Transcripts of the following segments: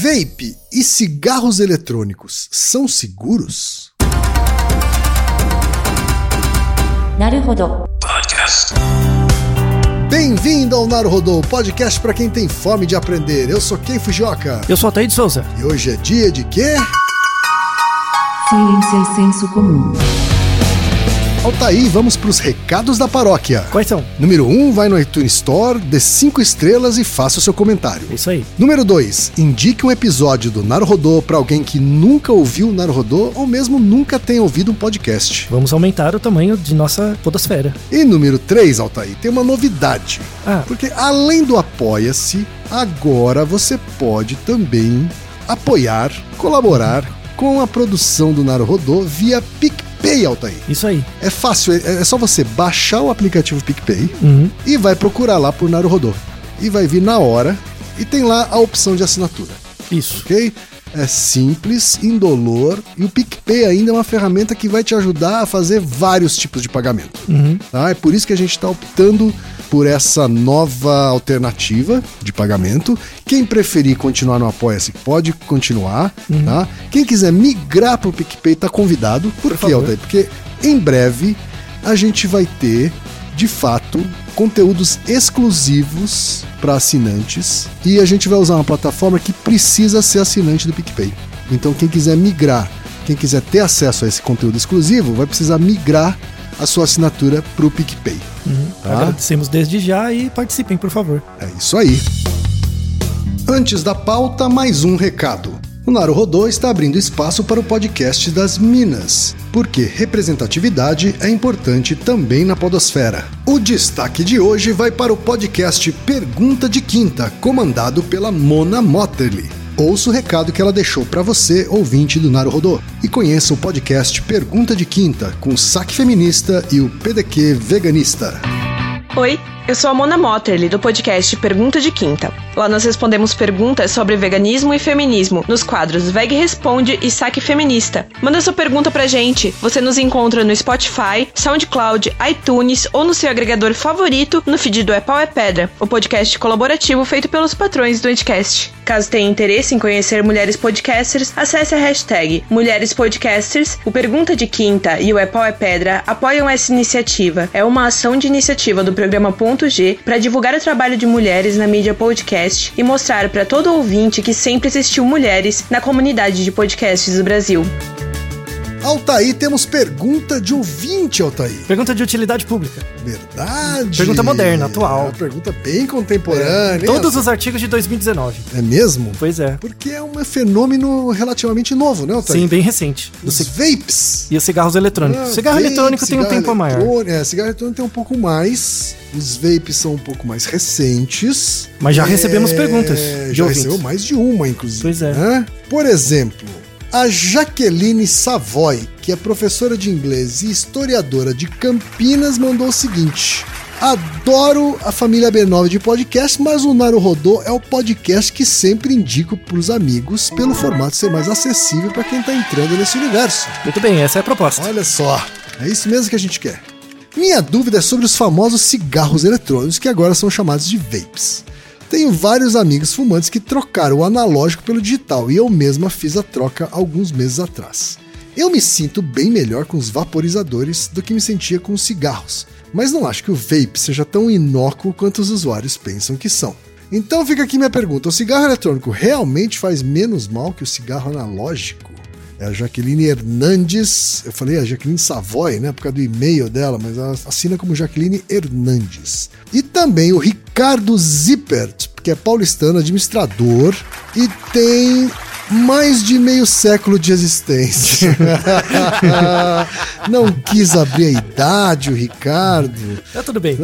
Vape e cigarros eletrônicos são seguros? Naruhodo. Podcast. Bem-vindo ao Naruhodo, podcast para quem tem fome de aprender. Eu sou Ken Fujioka. Eu sou Ataíde Souza. E hoje é dia de quê? Ciência e senso comum. Altaí, vamos para os recados da paróquia. Quais são? Número 1, um, vai no iTunes Store, dê 5 estrelas e faça o seu comentário. Isso aí. Número 2, indique um episódio do Naruhodô para alguém que nunca ouviu o Naruhodô ou mesmo nunca tenha ouvido um podcast. Vamos aumentar o tamanho de nossa podosfera. E número 3, Altair, tem uma novidade. Ah, Porque além do Apoia-se, agora você pode também apoiar, colaborar com a produção do Naruhodô via PicPay, Altair. isso aí. É fácil, é é só você baixar o aplicativo PicPay Uhum. e vai procurar lá por Naruhodô. E vai vir na hora e tem lá a opção de assinatura, Isso. ok? É simples, indolor e o PicPay ainda é uma ferramenta que vai te ajudar a fazer vários tipos de pagamento. Uhum. Tá? É por isso que a gente está optando por essa nova alternativa de pagamento. Quem preferir continuar no Apoia-se pode continuar. Tá? Quem quiser migrar para o PicPay está convidado. Por, quê, favor. Aldair? Porque em breve a gente vai ter, de fato, conteúdos exclusivos para assinantes e a gente vai usar uma plataforma que precisa ser assinante do PicPay. Então quem quiser migrar, quem quiser ter acesso a esse conteúdo exclusivo, vai precisar migrar a sua assinatura para o PicPay. Tá? Agradecemos desde já e participem, por favor. É isso aí. Antes da pauta, mais um recado. O Naruhodô está abrindo espaço para o podcast das Minas, porque representatividade é importante também na podosfera. O destaque de hoje vai para o podcast Pergunta de Quinta, comandado pela Mona Motterly. Ouça o recado que ela deixou para você, ouvinte do Naruhodô, e conheça o podcast Pergunta de Quinta, com o Saque Feminista e o PDQ Veganista. Oi, eu sou a Mona Motterly, do podcast Pergunta de Quinta. Lá nós respondemos perguntas sobre veganismo e feminismo nos quadros Veg Responde e Saque Feminista. Manda sua pergunta pra gente. Você nos encontra no Spotify, SoundCloud, iTunes ou no seu agregador favorito no feed do É Pau é Pedra, o podcast colaborativo feito pelos patrões do Anticast. Caso tenha interesse em conhecer mulheres podcasters, acesse a hashtag Mulheres Podcasters. O Pergunta de Quinta e o É Pau é Pedra apoiam essa iniciativa. É uma ação de iniciativa do programa Ponto G para divulgar o trabalho de mulheres na mídia podcast e mostrar para todo ouvinte que sempre existiu mulheres na comunidade de podcasts do Brasil. Altaí, temos pergunta de ouvinte, Altaí. Pergunta de utilidade pública. Verdade. Pergunta moderna, atual. É uma pergunta bem contemporânea. Todos Essa- os artigos de 2019. É mesmo? Pois é. Porque é um fenômeno relativamente novo, né, Altaí? Sim, bem recente. Os vapes. E os cigarros eletrônicos. Ah, cigarro vape, eletrônico tem um cigarro tempo maior. É, cigarro eletrônico tem um pouco mais. Os vapes são um pouco mais recentes. Mas já É, recebemos perguntas Já ouvintes. recebeu mais de uma, inclusive. Pois é. né? Por exemplo, a Jaqueline Savoy, que é professora de inglês e historiadora de Campinas, mandou o seguinte. Adoro a família B9 de podcast, mas o Naruhodô é o podcast que sempre indico para os amigos pelo formato ser mais acessível para quem está entrando nesse universo. Muito bem, essa é a proposta. Olha só, é isso mesmo que a gente quer. Minha dúvida é sobre os famosos cigarros eletrônicos que agora são chamados de vapes. Tenho vários amigos fumantes que trocaram o analógico pelo digital e eu mesma fiz a troca alguns meses atrás. Eu me sinto bem melhor com os vaporizadores do que me sentia com os cigarros, mas não acho que o vape seja tão inócuo quanto os usuários pensam que são. Então fica aqui minha pergunta: o cigarro eletrônico realmente faz menos mal que o cigarro analógico? É a Jaqueline Hernandes. Eu falei a Jaqueline Savoy, né? Por causa do e-mail dela, mas ela assina como Jaqueline Hernandes. E também o Ricardo Zippert, que é paulistano, administrador e tem mais de meio século de existência. Não quis abrir a idade, o Ricardo. Tá tudo bem.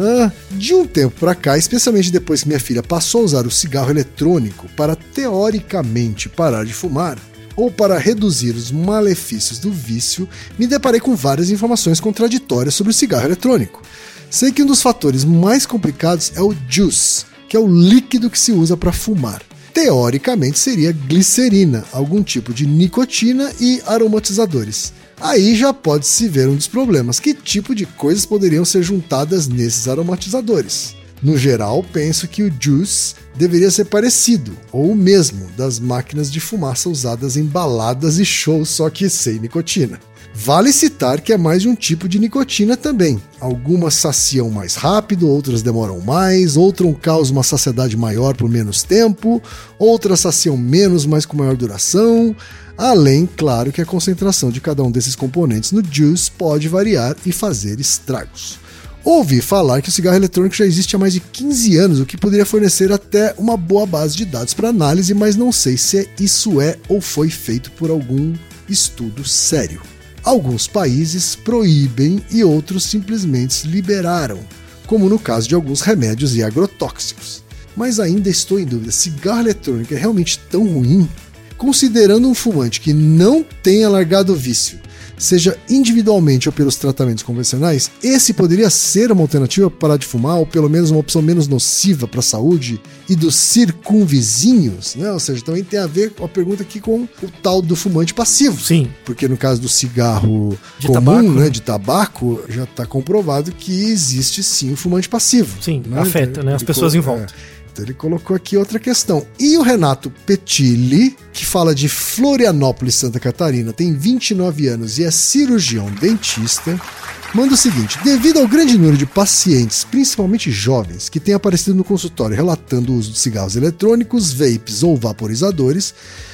De um tempo pra cá, especialmente depois que minha filha passou a usar o cigarro eletrônico para teoricamente parar de fumar, ou para reduzir os malefícios do vício, me deparei com várias informações contraditórias sobre o cigarro eletrônico. Sei que um dos fatores mais complicados é o juice, que é o líquido que se usa para fumar. Teoricamente seria glicerina, algum tipo de nicotina e aromatizadores. Aí já pode se ver um dos problemas: que tipo de coisas poderiam ser juntadas nesses aromatizadores? No geral, penso que o Juice deveria ser parecido, ou o mesmo, das máquinas de fumaça usadas em baladas e shows, só que sem nicotina. Vale citar que é mais de um tipo de nicotina também. Algumas saciam mais rápido, outras demoram mais, outras causam uma saciedade maior por menos tempo, outras saciam menos, mas com maior duração. Além, claro, que a concentração de cada um desses componentes no juice pode variar e fazer estragos. Ouvi falar que o cigarro eletrônico já existe há mais de 15 anos, o que poderia fornecer até uma boa base de dados para análise, mas não sei se isso é ou foi feito por algum estudo sério. Alguns países proíbem e outros simplesmente liberaram, como no caso de alguns remédios e agrotóxicos. Mas ainda estou em dúvida: cigarro eletrônico é realmente tão ruim? Considerando um fumante que não tenha largado o vício seja individualmente ou pelos tratamentos convencionais, esse poderia ser uma alternativa para parar de fumar, ou pelo menos uma opção menos nociva para a saúde e dos circunvizinhos, né? Ou seja, também tem a ver com a pergunta aqui com o tal do fumante passivo. Sim. Porque no caso do cigarro De comum, tabaco, né, né? de tabaco, já está comprovado que existe sim o fumante passivo. Sim, né? afeta, né, as pessoas em volta. é. Ele colocou aqui outra questão. E o Renato Petilli, que fala de Florianópolis, Santa Catarina, tem 29 anos e é cirurgião dentista, manda o seguinte: devido ao grande número de pacientes, principalmente jovens, que têm aparecido no consultório relatando o uso de cigarros eletrônicos, vapes ou vaporizadores,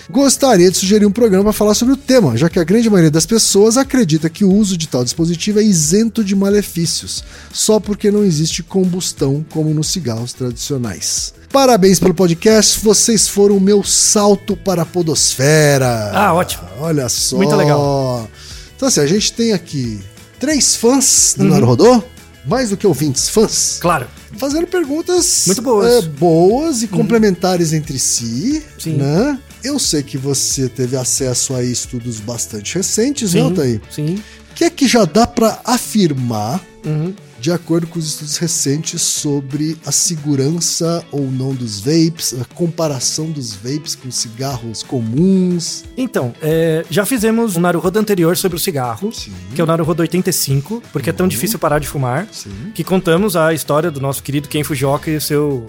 gostaria de sugerir um programa para falar sobre o tema, já que a grande maioria das pessoas acredita que o uso de tal dispositivo é isento de malefícios, só porque não existe combustão como nos cigarros tradicionais. Parabéns pelo podcast, vocês foram o meu salto para a podosfera. Ah, ótimo. Olha só. Muito legal. Então assim, a gente tem aqui três fãs Uhum. do Naruhodô, mais do que ouvintes, fãs Claro. fazendo perguntas Muito boas. é, boas e complementares entre si, Sim. né? Eu sei que você teve acesso a estudos bastante recentes, Sim. Altair? Sim. O que é que já dá pra afirmar, Uhum. De acordo com os estudos recentes, sobre a segurança ou não dos vapes, a comparação dos vapes com cigarros comuns? Então, é, já fizemos um Naruhodo anterior sobre o cigarro, Sim. que é o Naruhodo 85, porque é tão difícil parar de fumar, Sim. que contamos a história do nosso querido Ken Fujioka e seu,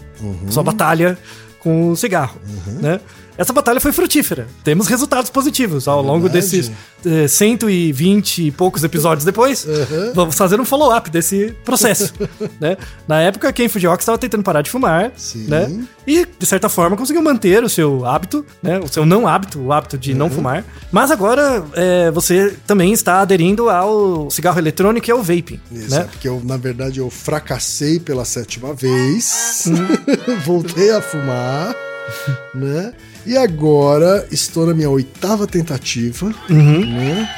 sua batalha com o cigarro, né? Essa batalha foi frutífera. Temos resultados positivos ao longo Verdade. desses eh, 120 e poucos episódios depois. Uhum. Vamos fazer um follow-up desse processo, né? Na época, Ken Fujioka estava tentando parar de fumar, Sim. né? E, de certa forma, conseguiu manter o seu hábito, né? O seu não hábito, o hábito de Uhum. não fumar. Mas agora, é, você também está aderindo ao cigarro eletrônico e ao vaping, Isso, é né? porque eu, na verdade, eu fracassei pela sétima vez, Uhum. voltei a fumar, né? E agora estou na minha oitava tentativa, Uhum. né?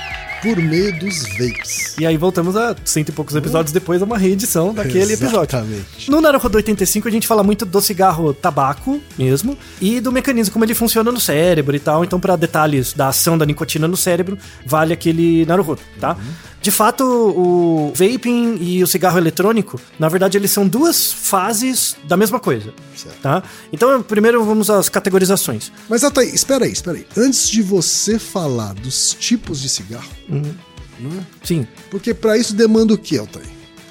Por meio dos vapes. E aí voltamos a cento e poucos episódios depois a uma reedição daquele episódio. Exatamente. No Naruhodo 85 a gente fala muito do cigarro tabaco mesmo e do mecanismo como ele funciona no cérebro e tal. Então, para detalhes da ação da nicotina no cérebro, vale aquele Naruhodo, tá? De fato, o vaping e o cigarro eletrônico, na verdade, eles são duas fases da mesma coisa, Certo. tá? Então, primeiro vamos às categorizações. Mas, Altair, espera aí, espera aí. Antes de você falar dos tipos de cigarro, Uhum. né? Sim, Porque para isso demanda o quê, Altair?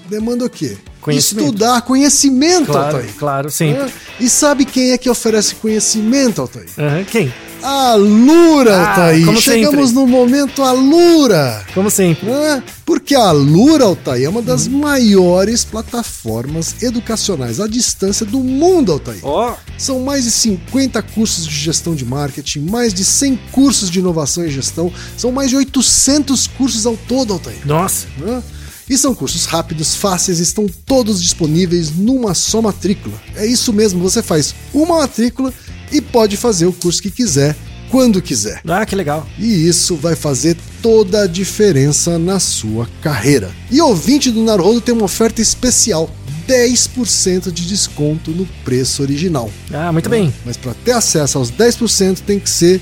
Demanda o quê? Conhecimento. Estudar conhecimento, claro, Altair. claro, sempre. né? E sabe quem é que oferece conhecimento, Altair? Aham, Quem? A Lura, Ah, Altair. como Chegamos sempre. no momento Alura. Como sempre. né? Porque a Lura, Altair, é uma das maiores plataformas educacionais à distância do mundo, Altair. Ó, São mais de 50 cursos de gestão de marketing, mais de 100 cursos de inovação e gestão, são mais de 800 cursos ao todo, Altair. nossa. né? E são cursos rápidos, fáceis, estão todos disponíveis numa só matrícula. É isso mesmo, você faz uma matrícula e pode fazer o curso que quiser, quando quiser. Ah, que legal. E isso vai fazer toda a diferença na sua carreira. E ouvinte do Naruhodo tem uma oferta especial. 10% de desconto no preço original. Ah, muito bem. Mas para ter acesso aos 10% tem que ser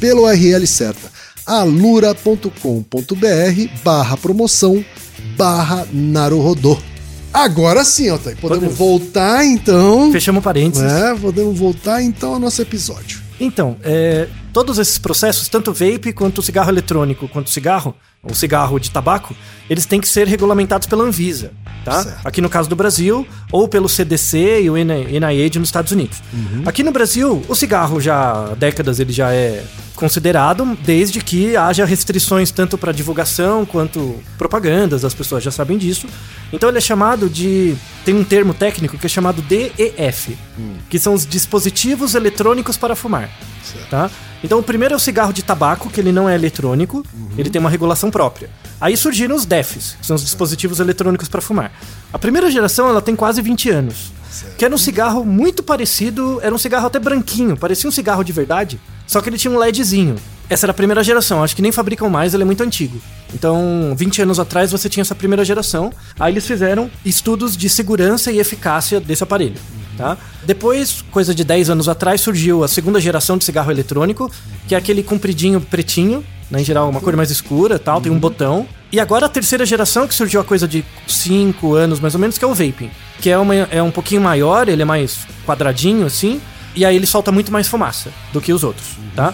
pela URL certa. alura.com.br barra promoção barra Naruhodô. Agora sim, Altair, podemos Podemos. voltar então. Fechamos parênteses. É, podemos voltar então ao nosso episódio. Então, é, todos esses processos, tanto o vape quanto o cigarro eletrônico, quanto o cigarro, o cigarro de tabaco, eles têm que ser regulamentados pela Anvisa, tá? Certo. Aqui no caso do Brasil, ou pelo CDC e o NIH nos Estados Unidos. Aqui no Brasil, o cigarro já há décadas ele já é considerado desde que haja restrições tanto para divulgação quanto propagandas, as pessoas já sabem disso. Então ele é chamado de tem um termo técnico que é chamado DEF, que são os dispositivos eletrônicos para fumar, tá? Então o primeiro é o cigarro de tabaco, que ele não é eletrônico, ele tem uma regulação própria. Aí surgiram os DEFs, que são os dispositivos eletrônicos para fumar. A primeira geração ela tem quase 20 anos. Que era um cigarro muito parecido, era um cigarro até branquinho, parecia um cigarro de verdade, só que ele tinha um LEDzinho. Essa era a primeira geração, acho que nem fabricam mais, ele é muito antigo. Então, 20 anos atrás você tinha essa primeira geração, aí eles fizeram estudos de segurança e eficácia desse aparelho. Tá? Depois, coisa de 10 anos atrás, surgiu a segunda geração de cigarro eletrônico, que é aquele compridinho pretinho, né, em geral uma cor mais escura tal, tem um botão. E agora a terceira geração, que surgiu a coisa de 5 anos mais ou menos, que é o vaping. Que é, uma, é um pouquinho maior, ele é mais quadradinho assim, e aí ele solta muito mais fumaça do que os outros, tá?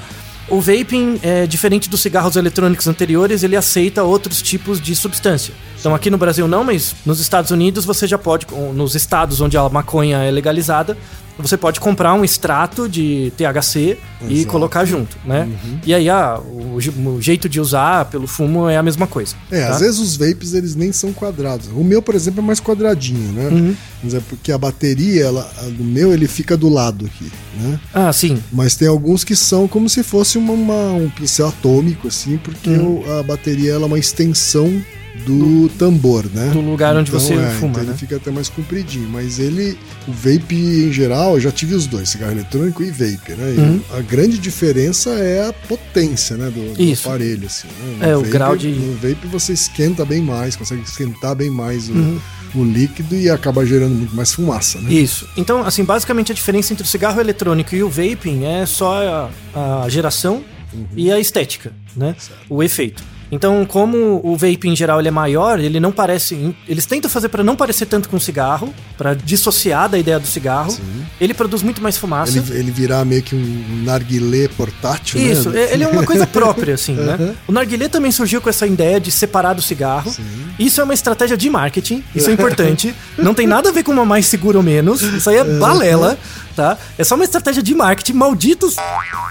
O vaping, é diferente dos cigarros eletrônicos anteriores, ele aceita outros tipos de substância. Então aqui no Brasil não, mas nos Estados Unidos você já pode, nos estados onde a maconha é legalizada, você pode comprar um extrato de THC e Exato. colocar junto, né? E aí ah, o, o jeito de usar pelo fumo é a mesma coisa. É, tá? às vezes os vapes eles nem são quadrados. O meu, por exemplo, é mais quadradinho, né? Uhum. Mas é porque a bateria, ela, a do meu, ele fica do lado aqui, né? Ah, sim. Mas tem alguns que são como se fosse uma, uma- um pincel atômico, assim, porque Uhum. o- a bateria ela é uma extensão do tambor, né? Do lugar onde você é, fuma, então né? ele fica até mais compridinho. Mas ele, o vape em geral, eu já tive os dois, cigarro eletrônico e vape, né? E Uhum. A grande diferença é a potência, né? Do, do aparelho, assim. Né? É, o grau de- No vape você esquenta bem mais, consegue esquentar bem mais o, Uhum. o líquido e acaba gerando muito mais fumaça, né? Isso. Então, assim, basicamente a diferença entre o cigarro eletrônico e o vaping é só a, a geração e a estética, né? O efeito. Então, como o vape em geral ele é maior, ele não parece. Eles tentam fazer para não parecer tanto com cigarro, para dissociar da ideia do cigarro. Ele produz muito mais fumaça. Ele, ele virar meio que um narguilé portátil, Isso, né? ele é uma coisa própria, assim, né? O narguilé também surgiu com essa ideia de separar do cigarro. Isso é uma estratégia de marketing, isso é importante. Não tem nada a ver com uma mais segura ou menos. Isso aí é balela, tá? É só uma estratégia de marketing. Malditos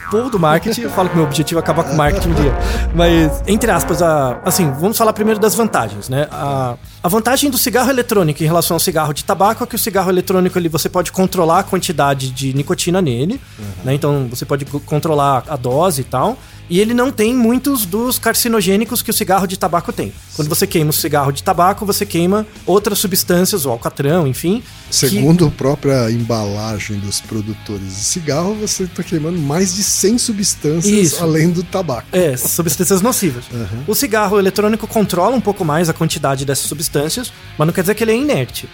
povo do marketing. Eu falo que meu objetivo é acabar com o marketing um dia. Mas, entre aspas, a, assim, vamos falar primeiro das vantagens, né? A, a vantagem do cigarro eletrônico em relação ao cigarro de tabaco é que o cigarro eletrônico ele, você pode controlar a quantidade de nicotina nele, né? Então você pode co- controlar a dose e tal. E ele não tem muitos dos carcinogênicos que o cigarro de tabaco tem. Quando você queima o cigarro de tabaco, você queima outras substâncias, o alcatrão, enfim. que- Segundo a própria embalagem dos produtores de cigarro, você está queimando mais de 100 substâncias Isso. além do tabaco. É, substâncias nocivas. O cigarro eletrônico controla um pouco mais a quantidade dessas substâncias, mas não quer dizer que ele é inerte.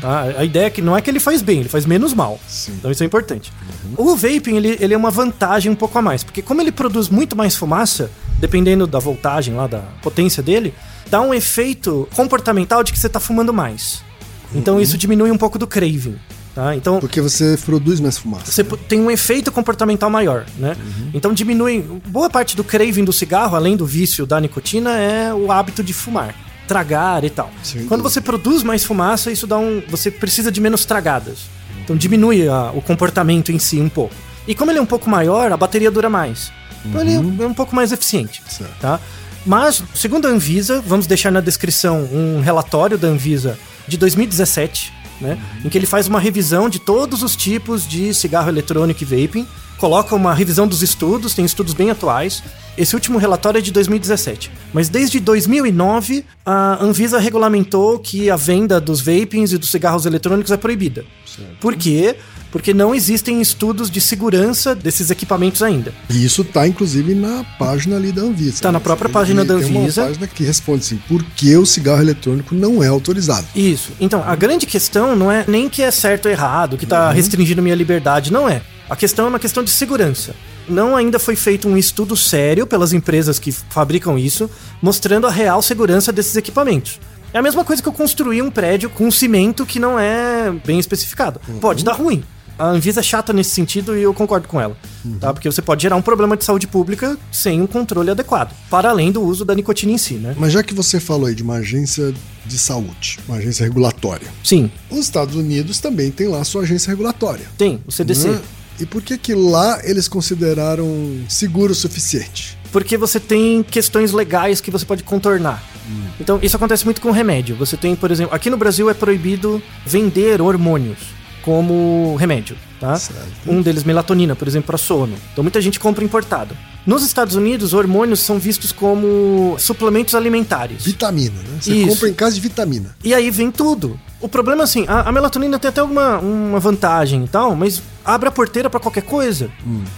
tá? A ideia é que não é que ele faz bem, ele faz menos mal. Sim. Então isso é importante. O vaping, ele, ele é uma vantagem um pouco a mais, porque como ele produz muito mais fumaça, dependendo da voltagem lá, da potência dele, dá um efeito comportamental de que você tá fumando mais. Então isso diminui um pouco do craving. Tá? Então, Porque você produz mais fumaça. você p- tem um efeito comportamental maior, né? Então diminui. Boa parte do craving do cigarro, além do vício da nicotina, é o hábito de fumar. Tragar e tal. Quando você produz mais fumaça, isso dá um. Você precisa de menos tragadas. Então diminui a- o comportamento em si um pouco. E como ele é um pouco maior, a bateria dura mais. Então ele é um pouco mais eficiente. Certo. Tá? Mas, segundo a Anvisa, vamos deixar na descrição um relatório da Anvisa de 2017, né? Em que ele faz uma revisão de todos os tipos de cigarro eletrônico e vaping, coloca uma revisão dos estudos, tem estudos bem atuais. Esse último relatório é de 2017. Mas desde 2009, a Anvisa regulamentou que a venda dos vapings e dos cigarros eletrônicos é proibida. Por quê? Porque não existem estudos de segurança desses equipamentos ainda. E isso tá, inclusive, na página ali da Anvisa. Tá na né? própria Tem- página da Tem Anvisa. uma página que responde assim, por que o cigarro eletrônico não é autorizado? Isso. Então, a grande questão não é nem que é certo ou errado, que tá restringindo minha liberdade, não é. A questão é uma questão de segurança. Não ainda foi feito um estudo sério pelas empresas que fabricam isso, mostrando a real segurança desses equipamentos. É a mesma coisa que eu construir um prédio com cimento que não é bem especificado. Pode dar ruim. A Anvisa é chata nesse sentido e eu concordo com ela, tá? Porque você pode gerar um problema de saúde pública sem um controle adequado, para além do uso da nicotina em si, né? Mas já que você falou aí de uma agência de saúde, uma agência regulatória, Sim, os Estados Unidos também tem lá sua agência regulatória. tem, o CDC. né? E por que que lá eles consideraram seguro o suficiente? Porque você tem questões legais que você pode contornar. Então, isso acontece muito com remédio. Você tem, por exemplo, aqui no Brasil é proibido vender hormônios como remédio, tá? Um deles melatonina, por exemplo, para sono. Então muita gente compra importado. Nos Estados Unidos, hormônios são vistos como suplementos alimentares. Vitamina, né? Você Isso. compra em casa de vitamina. E aí vem tudo. O problema é assim, a, a melatonina tem até alguma uma vantagem e tal, mas abre a porteira pra qualquer coisa.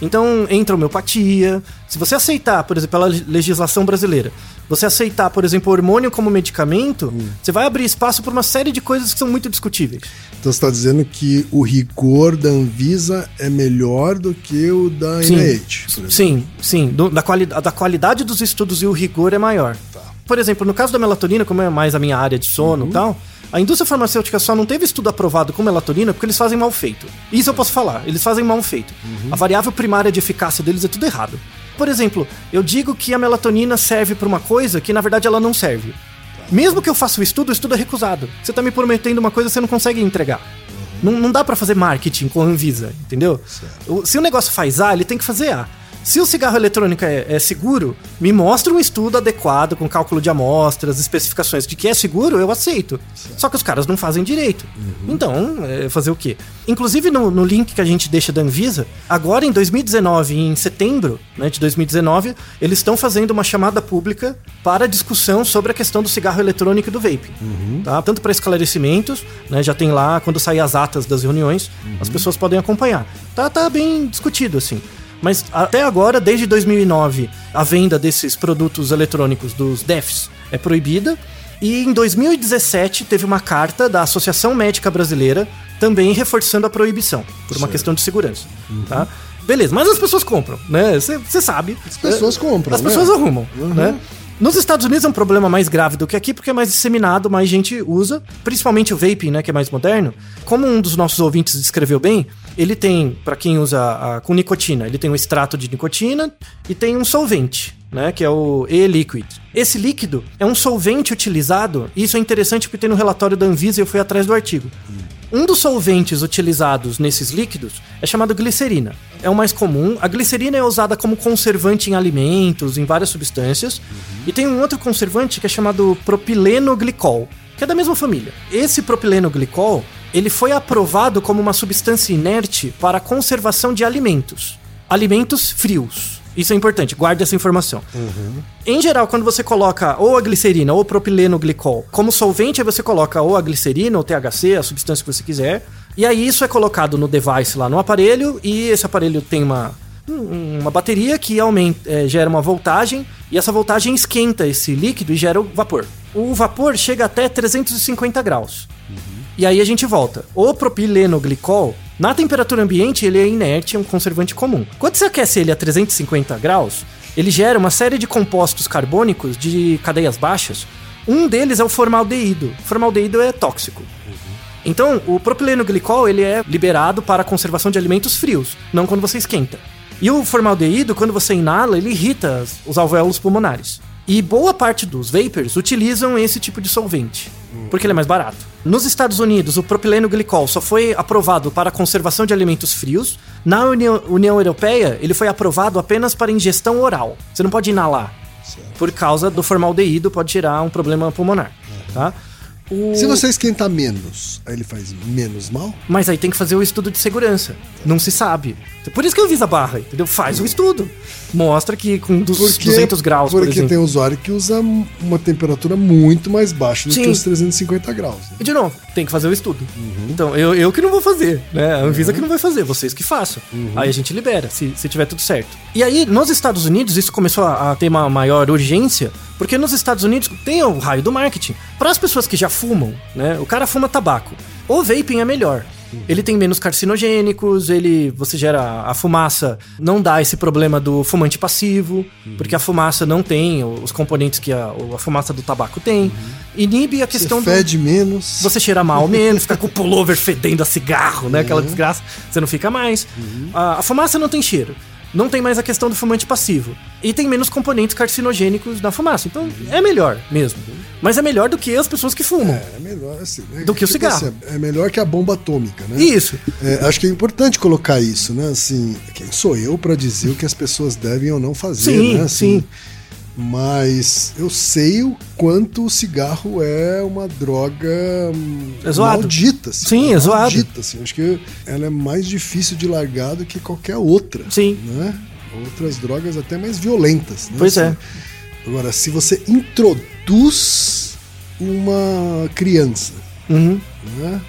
Então entra homeopatia. Se você aceitar, por exemplo, pela legislação brasileira, você aceitar, por exemplo, hormônio como medicamento, você vai abrir espaço pra uma série de coisas que são muito discutíveis. Então você está dizendo que o rigor da Anvisa é melhor do que o da Sim. Sim, sim. Do- da, quali da qualidade dos estudos e o rigor é maior. Por exemplo, no caso da melatonina, como é mais a minha área de sono e tal, a indústria farmacêutica só não teve estudo aprovado com melatonina porque eles fazem mal feito. Isso eu posso falar, eles fazem mal feito. A variável primária de eficácia deles é tudo errado. Por exemplo, eu digo que a melatonina serve para uma coisa que na verdade ela não serve. Mesmo que eu faça o estudo, o estudo é recusado. Você tá me prometendo uma coisa que você não consegue entregar. Não, não dá pra fazer marketing com a Anvisa, entendeu? O- se o negócio faz A, ele tem que fazer A. Se o cigarro eletrônico é, é seguro, me mostra um estudo adequado, com cálculo de amostras, especificações de que é seguro, eu aceito. Só que os caras não fazem direito. Então, é, fazer o quê? Inclusive no, no link que a gente deixa da Anvisa, agora em 2019, em setembro né, de 2019, eles estão fazendo uma chamada pública para discussão sobre a questão do cigarro eletrônico e do vape. Tá? Tanto para esclarecimentos, né, já tem lá, quando sair as atas das reuniões, as pessoas podem acompanhar. Tá, tá bem discutido, assim. Mas até agora, desde 2009, a venda desses produtos eletrônicos, dos DEFs, é proibida. E em 2017 teve uma carta da Associação Médica Brasileira também reforçando a proibição, por uma questão de segurança. Tá? Beleza, mas as pessoas compram, né? Você sabe. As pessoas compram, As né? pessoas arrumam, né? Nos Estados Unidos é um problema mais grave do que aqui, porque é mais disseminado, mais gente usa, principalmente o vaping, né, que é mais moderno. Como um dos nossos ouvintes descreveu bem, ele tem, pra quem usa a- com nicotina, ele tem um extrato de nicotina e tem um solvente, né, que é o E-liquid. Esse líquido é um solvente utilizado, e isso é interessante porque tem no relatório da Anvisa e eu fui atrás do artigo. Um dos solventes utilizados nesses líquidos é chamado glicerina. É o mais comum. A glicerina é usada como conservante em alimentos, em várias substâncias. E tem um outro conservante que é chamado propilenoglicol, que é da mesma família. Esse propilenoglicol, ele foi aprovado como uma substância inerte para conservação de alimentos. Alimentos frios. Isso é importante, guarde essa informação. Em geral, quando você coloca ou a glicerina ou o propilenoglicol como solvente, aí você coloca ou a glicerina ou THC, a substância que você quiser. E aí isso é colocado no device lá no aparelho e esse aparelho tem uma, um- uma bateria que aumenta, eh, gera uma voltagem e essa voltagem esquenta esse líquido e gera o vapor. O vapor chega até 350 graus. E aí a gente volta. O propilenoglicol, na temperatura ambiente, ele é inerte, é um conservante comum. Quando você aquece ele a 350 graus, ele gera uma série de compostos carbônicos de cadeias baixas. Um deles é o formaldeído. O formaldeído é tóxico. Então, o propilenoglicol ele é liberado para a conservação de alimentos frios, não quando você esquenta. E o formaldeído, quando você inala, ele irrita os alvéolos pulmonares. E boa parte dos vapers utilizam esse tipo de solvente, porque ele é mais barato. Nos Estados Unidos, o propilenoglicol só foi aprovado para a conservação de alimentos frios. Na União, União Europeia, ele foi aprovado apenas para ingestão oral. Você não pode inalar. Por causa do formaldeído, pode gerar um problema pulmonar. Tá? O- Se você esquentar menos, aí ele faz menos mal? mas aí tem que fazer o estudo de segurança. Não se sabe. Por isso que eu avisa a barra, entendeu? Faz o estudo. Mostra que com dos 200 graus, por Porque exemplo. tem usuário que usa uma temperatura muito mais baixa do Sim. que os 350 graus. né? E de novo, tem que fazer o estudo. Uhum. Então, eu, eu que não vou fazer, né? A Anvisa que não vai fazer, vocês que façam. Aí a gente libera, se, se tiver tudo certo. E aí, nos Estados Unidos, isso começou a, a ter uma maior urgência, porque nos Estados Unidos tem o raio do marketing. Para as pessoas que já fumam, né? O cara fuma tabaco. O vaping é melhor. Ele tem menos carcinogênicos, ele você gera a fumaça, não dá esse problema do fumante passivo, porque a fumaça não tem os componentes que a, a fumaça do tabaco tem. inibe a Você questão do. fede menos. Você cheira mal menos, fica com o pullover fedendo a cigarro, né? Uhum. Aquela desgraça. Você não fica mais. A, a fumaça não tem cheiro. Não tem mais a questão do fumante passivo. E tem menos componentes carcinogênicos na fumaça. Então é melhor mesmo. Mas é melhor do que as pessoas que fumam. É, é melhor assim, né? Do que o cigarro. assim, é melhor que a bomba atômica, né? Isso. É, acho que é importante colocar isso, né? Assim, quem sou eu para dizer o que as pessoas devem ou não fazer, Sim, né? Assim, sim. Mas eu sei o quanto o cigarro é uma droga hum, É zoado. maldita. Assim, Sim, é zoado. Maldita, assim. Acho que ela é mais difícil de largar do que qualquer outra. Sim. Né? Outras drogas até mais violentas. Né? Pois é. Agora, se você introduz uma criança, Uhum. né?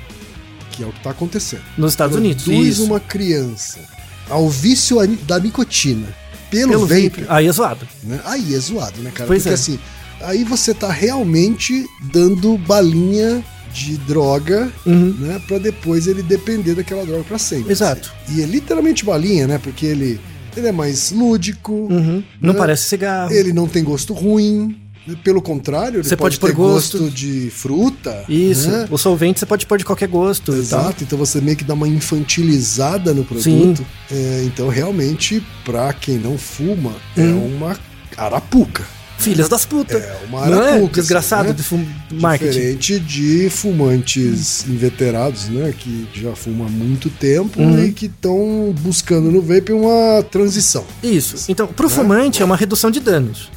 Que é o que está acontecendo. Nos Estados Unidos. Introduz uma criança ao vício da nicotina pelo, Pelo vape, vape. Aí é zoado. né? Aí é zoado, né, cara? Pois Porque é. assim, aí você tá realmente dando balinha de droga, Uhum. né, para depois ele depender daquela droga para sempre. Exato. assim. E é literalmente balinha, né? Porque ele ele é mais lúdico, Uhum. Não né? parece cigarro. ele não tem gosto ruim? Pelo contrário, Você pode, pode ter gosto. gosto de fruta, Isso. né? O solvente você pode pôr de qualquer gosto. e tal. Exato, então você meio que dá uma infantilizada no produto. É, então, realmente, pra quem não fuma, é Hum. uma arapuca. Filhas das putas. É uma é? arapuca. Desgraçado assim, de fum... marketing. Diferente de fumantes inveterados, né? Que já fumam há muito tempo Uhum. e que estão buscando no vape uma transição. Isso. Então, pro Né? fumante é uma redução de danos.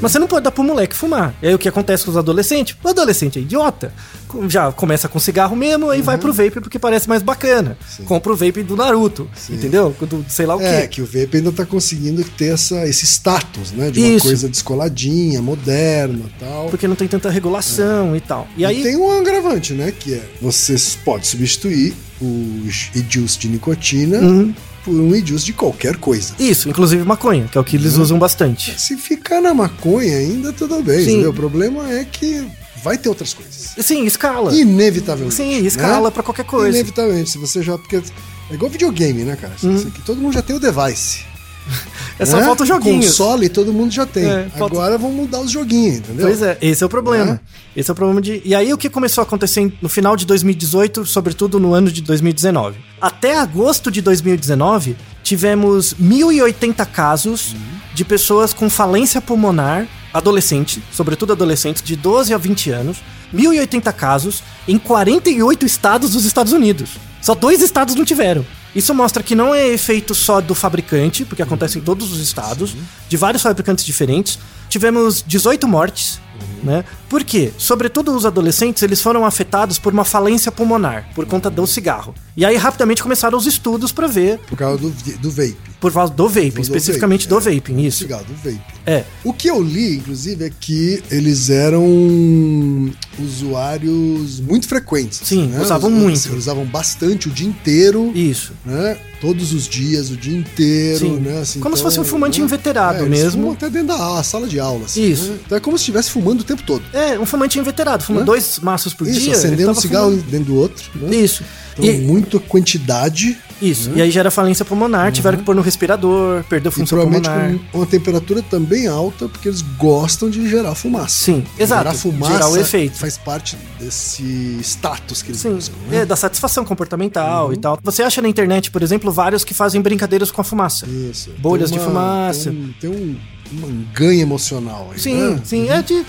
Mas você não pode dar pro moleque fumar. E aí o que acontece com os adolescentes? O adolescente é idiota. Já começa com cigarro mesmo, aí vai pro vape porque parece mais bacana. Uhum. Sim. Compra o vape do Naruto. Sim. Entendeu? Do sei lá o É, quê. que o vape ainda tá conseguindo ter essa, esse status, né? De uma Isso. coisa descoladinha, moderna e tal. Porque não tem tanta regulação e tal. E E aí. tem um agravante, né? Que é você pode substituir o e-juice de nicotina Uhum. Por um e-juice de qualquer coisa. Isso, inclusive maconha, que é o que eles usam bastante. Se ficar na maconha ainda, tudo bem, Sim. entendeu? O problema é que vai ter outras coisas. Sim, escala. Inevitavelmente. Sim, escala né? pra qualquer coisa. Inevitavelmente. Se você já. Porque é igual videogame, né, cara? Que todo mundo já tem o device. É só né? falta o joguinho. Console todo mundo já tem. É, falta- Agora vão mudar os joguinhos, entendeu? Pois é, esse é o problema. Né? Esse é o problema de. E aí o que começou a acontecer no final de 2018, sobretudo no ano de 2019? Até agosto de 2019, tivemos 1.080 casos de pessoas com falência pulmonar, adolescente, sobretudo adolescentes de 12 a 20 anos. 1.080 casos em 48 estados dos Estados Unidos. Só dois estados não tiveram. Isso mostra que não é efeito só do fabricante, porque acontece em todos os estados, de vários fabricantes diferentes. Tivemos 18 mortes, né? Por quê? Sobretudo os adolescentes, eles foram afetados por uma falência pulmonar, por conta do cigarro. E aí rapidamente começaram os estudos pra ver, Por causa do, do vape. por causa do vaping, Do especificamente do vape, é. vaping, isso. Cigarro, do vape. É. O que eu li, inclusive, é que eles eram usuários muito frequentes. Sim, né? usavam Us- muito. assim, usavam bastante o dia inteiro, Isso. né? Todos os dias, o dia inteiro, Sim. né? Assim, Como se então, fosse um fumante né? inveterado É, eles mesmo. até dentro da sala de aula. assim, Isso. né? Então é como se estivesse fumando o tempo todo. É, um fumante inveterado, fuma Né? dois maços por Isso, dia. ele acendendo um cigarro fumando. dentro do outro. Né? Isso. Então, E- muita quantidade Isso. E aí gera falência pulmonar, tiveram que pôr no respirador, perdeu Uhum. e função provavelmente pulmonar. com uma temperatura também alta, porque eles gostam de gerar fumaça. Sim, exato. Gerar fumaça Gerar o efeito. faz parte desse status que eles Sim, buscam. Né? é, da satisfação comportamental Uhum. e tal. Você acha na internet, por exemplo, vários que fazem brincadeiras com a fumaça. Isso. Bolhas Tem de fumaça. Tem, um, tem um, um ganho emocional aí. Sim, né? sim, é de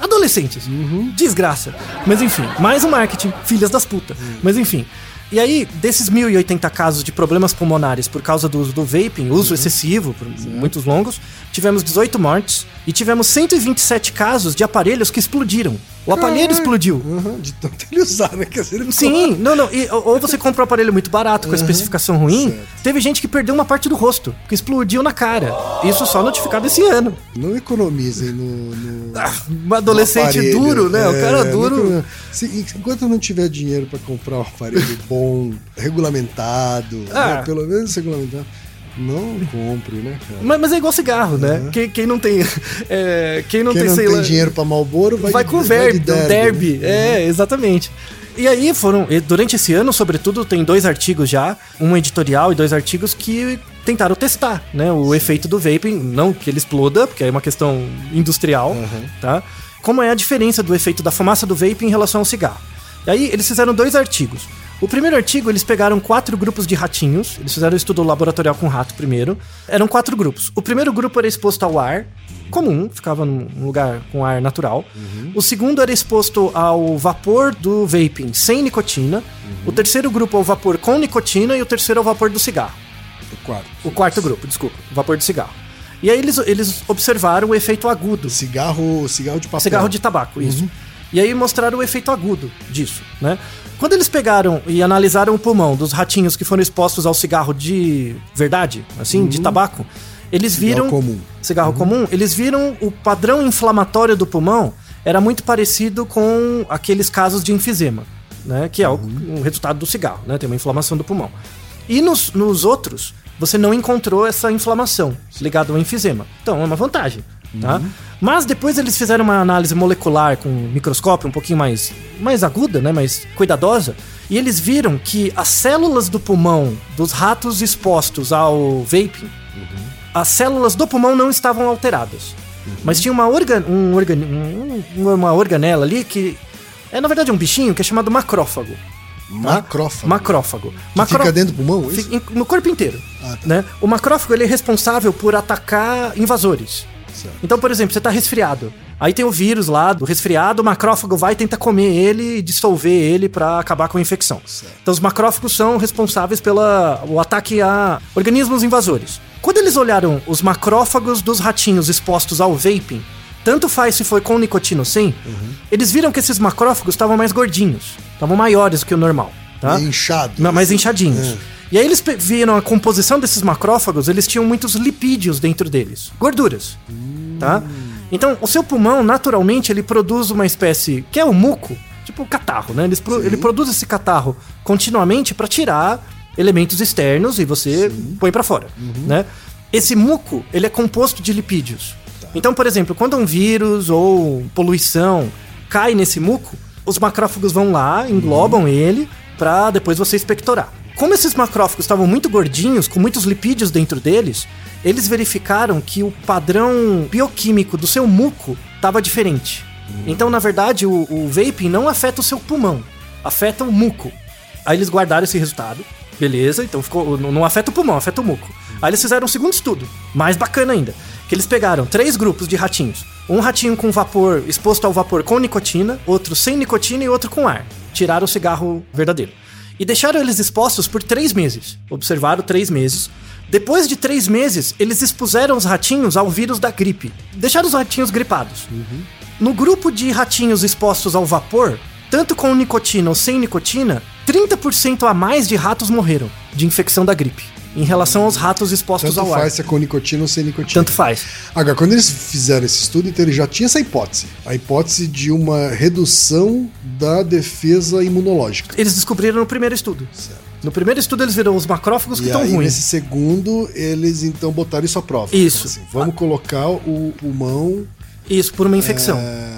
adolescentes. Uhum. Desgraça. Mas enfim, mais um marketing, filhas das putas. Mas enfim. E aí, desses 1.080 casos de problemas pulmonares por causa do uso do vaping, uso Uhum. excessivo, por muitos longos, tivemos 18 mortes e tivemos 127 casos de aparelhos que explodiram. O aparelho Caralho. explodiu. Uhum, de tanto ele usar, né? Quer dizer, ele Sim, não, não. e- ou você compra um aparelho muito barato com a especificação ruim. certo. Teve gente que perdeu uma parte do rosto, que explodiu na cara. Isso só notificado esse ano. Não economizem no. no Um adolescente aparelho. duro, né? o É, cara não duro. econo- Se- enquanto não tiver dinheiro pra comprar um aparelho bom, regulamentado, Ah. né, pelo menos regulamentado, não compre, né, cara? Mas, mas é igual cigarro, né? Quem, quem não tem. é, quem não Quem tem, não sei tem lá. dinheiro pra Malboro vai, vai de- com o de verbe, o derby. né? É, exatamente. E aí foram, durante esse ano, sobretudo, tem dois artigos já, um editorial e dois artigos que tentaram testar, né, o efeito do vaping, não que ele exploda, porque é uma questão industrial, tá? como é a diferença do efeito da fumaça do vape em relação ao cigarro. E aí eles fizeram dois artigos. O primeiro artigo, eles pegaram quatro grupos de ratinhos, eles fizeram um estudo laboratorial com rato primeiro. Eram quatro grupos. O primeiro grupo era exposto ao ar comum, ficava num lugar com ar natural. O segundo era exposto ao vapor do vaping sem nicotina. O terceiro grupo ao vapor com nicotina e o terceiro ao vapor do cigarro. O quarto. O quarto grupo, desculpa, o vapor de cigarro. E aí eles, eles observaram o efeito agudo. Cigarro, cigarro de papel. Cigarro de tabaco, isso. E aí mostraram o efeito agudo disso, né? Quando eles pegaram e analisaram o pulmão dos ratinhos que foram expostos ao cigarro de verdade, assim, de tabaco, eles Cigarro viram comum. cigarro comum, eles viram o padrão inflamatório do pulmão era muito parecido com aqueles casos de enfisema, né? Que é o, o resultado do cigarro, né? Tem uma inflamação do pulmão. E nos, nos outros, você não encontrou essa inflamação ligada ao enfisema. Então é uma vantagem, tá? Mas depois eles fizeram uma análise molecular com um microscópio um pouquinho mais, mais aguda, né? Mais cuidadosa. E eles viram que as células do pulmão dos ratos expostos ao vaping, as células do pulmão não estavam alteradas. Mas tinha uma, orga, um organi, um- uma organela ali que é, na verdade, um bichinho que é chamado macrófago. Macrófago. Macrófago. Que Macró- fica dentro do pulmão, isso? Fica em- no corpo inteiro. Ah, tá. né? O macrófago ele é responsável por atacar invasores. Certo. Então, por exemplo, você tá resfriado. Aí tem o vírus lá do resfriado, o macrófago vai tentar comer ele e dissolver ele para acabar com a infecção. Certo. Então, os macrófagos são responsáveis pelo ataque a organismos invasores. Quando eles olharam os macrófagos dos ratinhos expostos ao vaping, tanto faz se foi com nicotina ou sem, Uhum. eles viram que esses macrófagos estavam mais gordinhos, estavam maiores do que o normal. Tá? Meio inchado. Ma- mais inchadinhos. É. E aí eles viram a composição desses macrófagos, eles tinham muitos lipídios dentro deles, gorduras, tá? Então, o seu pulmão, naturalmente, ele produz uma espécie, que é o muco, tipo o catarro, né? Pro- ele produz esse catarro continuamente para tirar elementos externos e você põe para fora, né? Esse muco, ele é composto de lipídios. Então, por exemplo, quando um vírus ou poluição cai nesse muco, os macrófagos vão lá, englobam ele, pra depois você expectorar. Como esses macrófagos estavam muito gordinhos, com muitos lipídios dentro deles, eles verificaram que o padrão bioquímico do seu muco estava diferente. Então, na verdade, o, o vaping não afeta o seu pulmão, afeta o muco. Aí eles guardaram esse resultado, beleza, então ficou, não não afeta o pulmão, afeta o muco. Aí eles fizeram um segundo estudo, mais bacana ainda, que eles pegaram três grupos de ratinhos. Um ratinho com vapor, exposto ao vapor com nicotina, outro sem nicotina e outro com ar. Tiraram o cigarro verdadeiro. E deixaram eles expostos por três meses. Observaram três meses. Depois de três meses, eles expuseram os ratinhos ao vírus da gripe. Deixaram os ratinhos gripados. No grupo de ratinhos expostos ao vapor, tanto com nicotina ou sem nicotina, 30% a mais de ratos morreram de infecção da gripe, em relação aos ratos expostos Tanto ao ar. faz se é com nicotina ou sem nicotina. Tanto faz. Agora, quando eles fizeram esse estudo, então eles já tinham essa hipótese. A hipótese de uma redução da defesa imunológica. Eles descobriram no primeiro estudo. No primeiro estudo eles viram os macrófagos que E estão ruins. nesse segundo, eles então botaram isso à prova. Isso. Então, assim, vamos colocar o pulmão Isso, por uma infecção. é,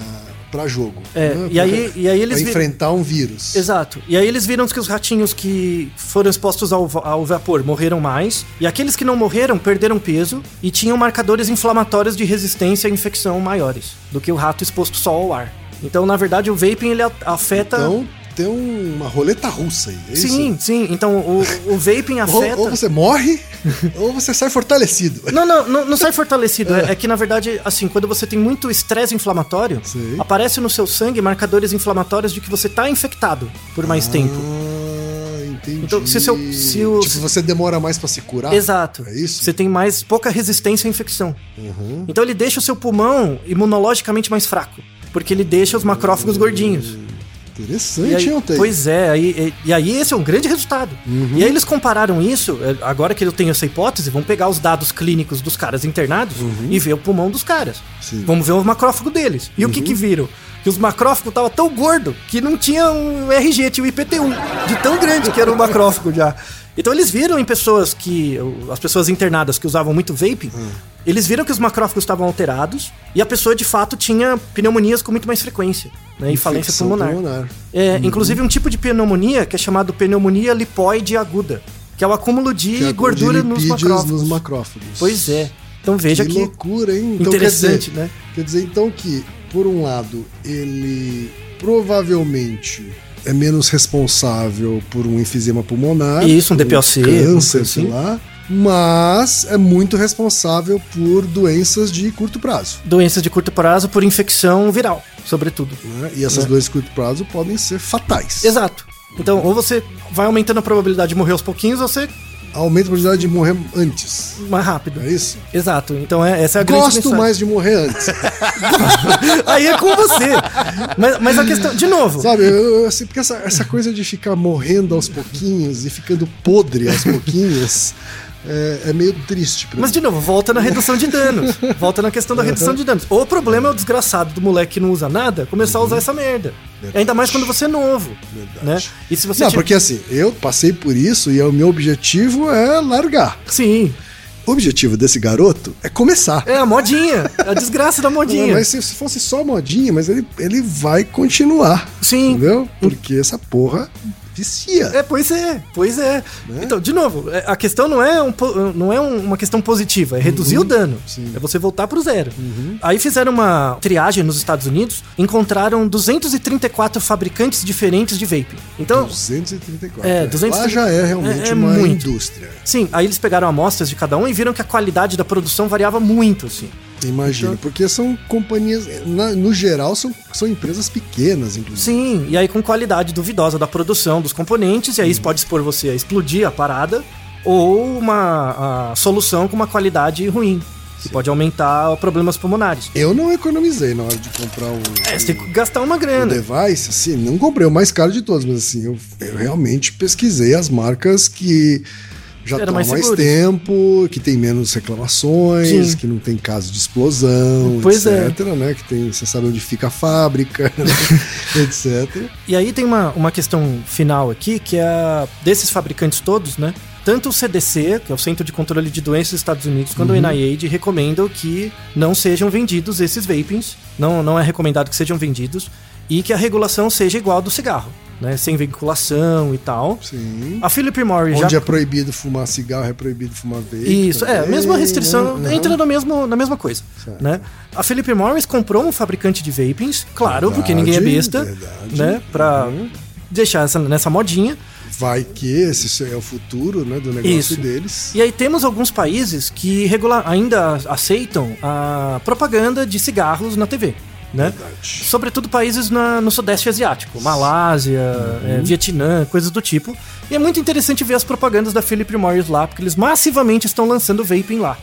pra jogo. É, né? e aí- e aí eles Pra enfrentar um vírus. Exato. E aí eles viram que os ratinhos que foram expostos ao, ao vapor morreram mais, e aqueles que não morreram perderam peso e tinham marcadores inflamatórios de resistência à infecção maiores do que o rato exposto só ao ar. Então, na verdade, o vaping ele afeta. Então, tem uma roleta russa aí. É sim, isso? sim. Então, o, o vaping Ou, afeta. ou você morre, ou você sai fortalecido. Não, não, não, não sai fortalecido. É. é que, na verdade, assim, quando você tem muito estresse inflamatório, Sei. aparece no seu sangue marcadores inflamatórios de que você tá infectado por mais tempo. Ah, entendi. Então, se seu- se o- Tipo, você demora mais pra se curar. Exato. É isso? Você tem mais pouca resistência à infecção. Uhum. Então ele deixa o seu pulmão imunologicamente mais fraco. Porque ele deixa os macrófagos gordinhos. Interessante, E aí- Altair? pois é, aí, e, e aí esse é um grande resultado. Uhum. E aí eles compararam isso, é, agora que eu tenho essa hipótese, vão pegar os dados clínicos dos caras internados e ver o pulmão dos caras. Uhum. Sim. Uhum. Vamos ver o macrófago deles. E o que que viram? Que os macrófagos estavam tão gordo que não tinha um RG, tinha um IPT1, de tão grande que era o macrófago já. Então eles viram em pessoas que. As pessoas internadas que usavam muito vaping, Hum. eles viram que os macrófagos estavam alterados e a pessoa de fato tinha pneumonias com muito mais frequência. Né, e falência pulmonar. pulmonar. É, Inclusive um tipo de pneumonia que é chamado pneumonia lipoide aguda, que é o acúmulo de é gordura de nos macrófagos. nos macrófagos. Pois é. Então veja que que, loucura, hein? interessante, quer dizer, né? Quer dizer, então, que por um lado, ele provavelmente é menos responsável por um enfisema pulmonar. Isso, um DPOC, Câncer, assim. sei lá. Mas é muito responsável por doenças de curto prazo. Doenças de curto prazo por infecção viral, sobretudo. né? E essas É. doenças de curto prazo podem ser fatais. Exato. Então, ou você vai aumentando a probabilidade de morrer aos pouquinhos, ou você Aumenta a probabilidade de morrer antes. mais rápido. É isso? Exato. Então, é, essa é a grande Gosto mensagem. mais de morrer antes. Aí é com você. Mas, mas a questão, de novo, Sabe, eu, eu, assim, porque essa, essa coisa de ficar morrendo aos pouquinhos e ficando podre aos pouquinhos é, é meio triste Mas, de novo, volta na redução de danos. Volta na questão da redução de danos. O problema é o desgraçado do moleque que não usa nada começar a usar essa merda. Ainda mais quando você é novo. Verdade. Né? E se você Não, tiver- porque assim, eu passei por isso e o meu objetivo é largar. Sim. O objetivo desse garoto é começar. É a modinha. É a desgraça da modinha. Mas se, se fosse só modinha, mas ele, ele vai continuar. Sim. Entendeu? Porque essa porra vicia. É, pois é, pois é. Né? Então, de novo, é- a questão não é, um não é um- uma questão positiva, é reduzir o dano. Uhum. Sim. Uhum. É você voltar pro zero. Aí fizeram uma triagem nos Estados Unidos, encontraram 234 fabricantes diferentes de vaping. Então, 234. É, né? 200 Lá já é realmente é- é uma muito. indústria. sim, aí eles pegaram amostras de cada um e viram que a qualidade da produção variava muito, assim. Imagino, Então- porque são companhias, na- no geral, são, são empresas pequenas, inclusive. Sim, e aí com qualidade duvidosa da produção dos componentes, e aí isso pode expor você a explodir a parada, ou uma solução com uma qualidade ruim, que pode aumentar problemas pulmonares. Eu não economizei na hora de comprar o, É, você tem que gastar uma o grana. device, assim, não comprei o mais caro de todos, mas assim, eu, eu realmente pesquisei as marcas que já estão há mais mais, tempo, que tem menos reclamações, Sim. que não tem caso de explosão, Pois é. etc, né? Que tem, você sabe onde fica a fábrica, etc. E aí tem uma, uma questão final aqui, que é a- desses fabricantes todos, né? Tanto o CDC, que é o Centro de Controle de Doenças dos Estados Unidos, quanto o NIH recomendam que não sejam vendidos esses vapings. Não, não é recomendado que sejam vendidos. E que a regulação seja igual ao do cigarro, né? Sem vinculação e tal. Sim. A Philip Morris Onde já... é proibido fumar cigarro, é proibido fumar vape. Isso, é, a também, mesma restrição, né? entra no mesmo, na mesma coisa, Certo. né? A Philip Morris comprou um fabricante de vapings, claro, Verdade, porque ninguém é besta, verdade. né? Pra Uhum. deixar essa, nessa modinha. Vai que esse é o futuro né, do negócio Isso. deles. E aí temos alguns países que regula- ainda aceitam a propaganda de cigarros na TV, né? Verdade. Sobretudo países na- no Sudeste Asiático, Malásia, Uhum. é, Vietnã, coisas do tipo. E é muito interessante ver as propagandas da Philip Morris lá, porque eles massivamente estão lançando vaping lá,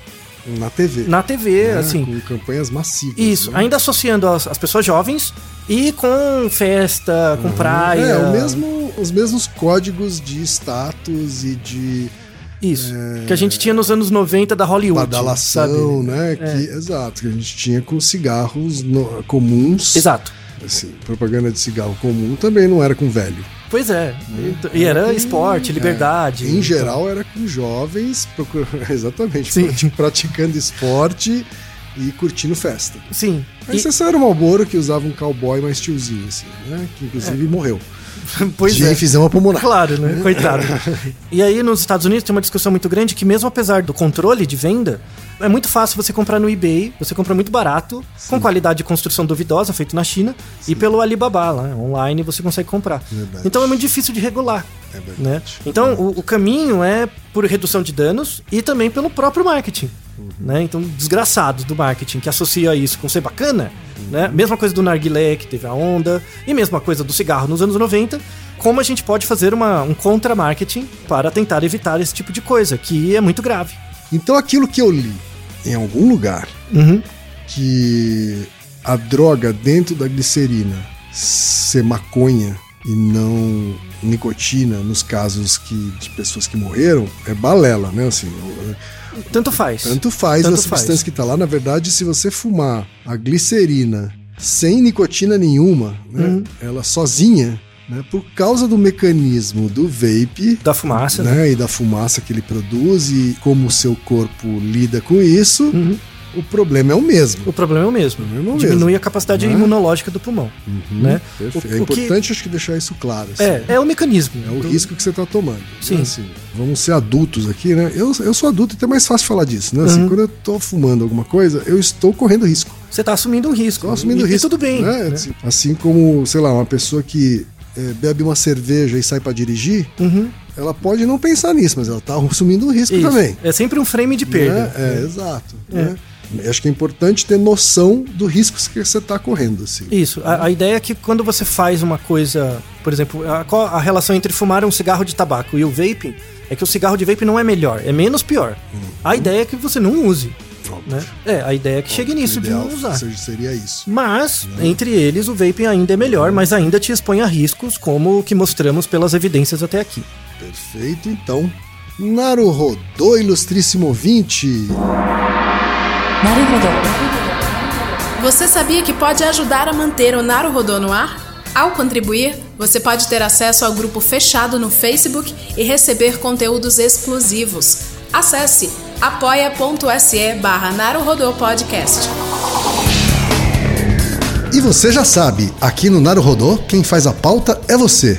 Na TV. na TV, né, assim. Com campanhas massivas. Isso, né? ainda associando as, as pessoas jovens e com festa, com praia. É, o mesmo, os mesmos códigos de status e de Isso. Que a gente tinha nos anos 90 da Hollywood. badalação, sabe? É. né? Que, Exato, que a gente tinha com cigarros no- comuns. Exato. Assim, propaganda de cigarro comum também não era com velho. Pois é. E, e era esporte, liberdade. Em então. geral era com jovens, procur... exatamente, Sim. prati- praticando esporte e curtindo festa. Sim. A E- exceção era o Malboro, que usava um cowboy mais tiozinho, assim, né? Que inclusive morreu. pois de é. enfisema pulmonar. Claro, né? Coitado. E aí, nos Estados Unidos, tem uma discussão muito grande que, mesmo apesar do controle de venda, é muito fácil você comprar no eBay, você compra muito barato, com qualidade de construção duvidosa, feito na China, e pelo Alibaba, lá, online você consegue comprar. Verdade. Então é muito difícil de regular. É. Né? Então, o, o caminho é por redução de danos e também pelo próprio marketing. Uhum. Né? Então, desgraçados do marketing que associa isso com ser bacana, né? Mesma coisa do narguilé, que teve a onda, e mesma coisa do cigarro nos anos 90, como a gente pode fazer uma, um contra-marketing para tentar evitar esse tipo de coisa, que é muito grave. Então aquilo que eu li em algum lugar Uhum. que a droga dentro da glicerina ser maconha e não nicotina nos casos que, de pessoas que morreram é balela, né? Assim, Tanto faz. tanto faz Tanto a substância faz. que tá lá. Na verdade, se você fumar a glicerina sem nicotina nenhuma, né, Uhum. ela sozinha, né, por causa do mecanismo do vape, Da fumaça, né? né, e da fumaça que ele produz e como o seu corpo lida com isso, Uhum. O problema é o mesmo. O problema é o mesmo. problema é o Diminui mesmo. a capacidade Né? imunológica do pulmão. né? Perfeito. O- é o que- importante, acho que, deixar isso claro. assim. É, é o mecanismo. É o risco que você está tomando. Sim. Né, assim, vamos ser adultos aqui, né? Eu, eu sou adulto, então é mais fácil falar disso, né? Assim, Uhum. quando eu tô fumando alguma coisa, eu estou correndo risco. Você está assumindo um risco. Estou assumindo e, risco. E tudo bem. né? né? Assim, assim como, sei lá, uma pessoa que é, bebe uma cerveja e sai para dirigir, Uhum. ela pode não pensar nisso, mas ela tá assumindo um risco Isso. também. É sempre um frame de perda. Né? É, exato. né? Acho que é importante ter noção do risco que você está correndo. Assim. Isso. A, a ideia é que quando você faz uma coisa, por exemplo, a, a relação entre fumar um cigarro de tabaco e o vaping é que o cigarro de vaping não é melhor, é menos pior. A ideia é que você não use. Né? É, a ideia é que chegue nisso de não usar. seja- seria isso. Mas, entre eles, o vaping ainda é melhor, mas ainda te expõe a riscos, como o que mostramos pelas evidências até aqui. Perfeito, então. Naruhodô, ilustríssimo ouvinte. Você sabia que pode ajudar a manter o Naruhodô no ar? Ao contribuir, você pode ter acesso ao grupo fechado no Facebook e receber conteúdos exclusivos. Acesse apoia.se barra Podcast. E você já sabe, aqui no Naruhodô, quem faz a pauta é você.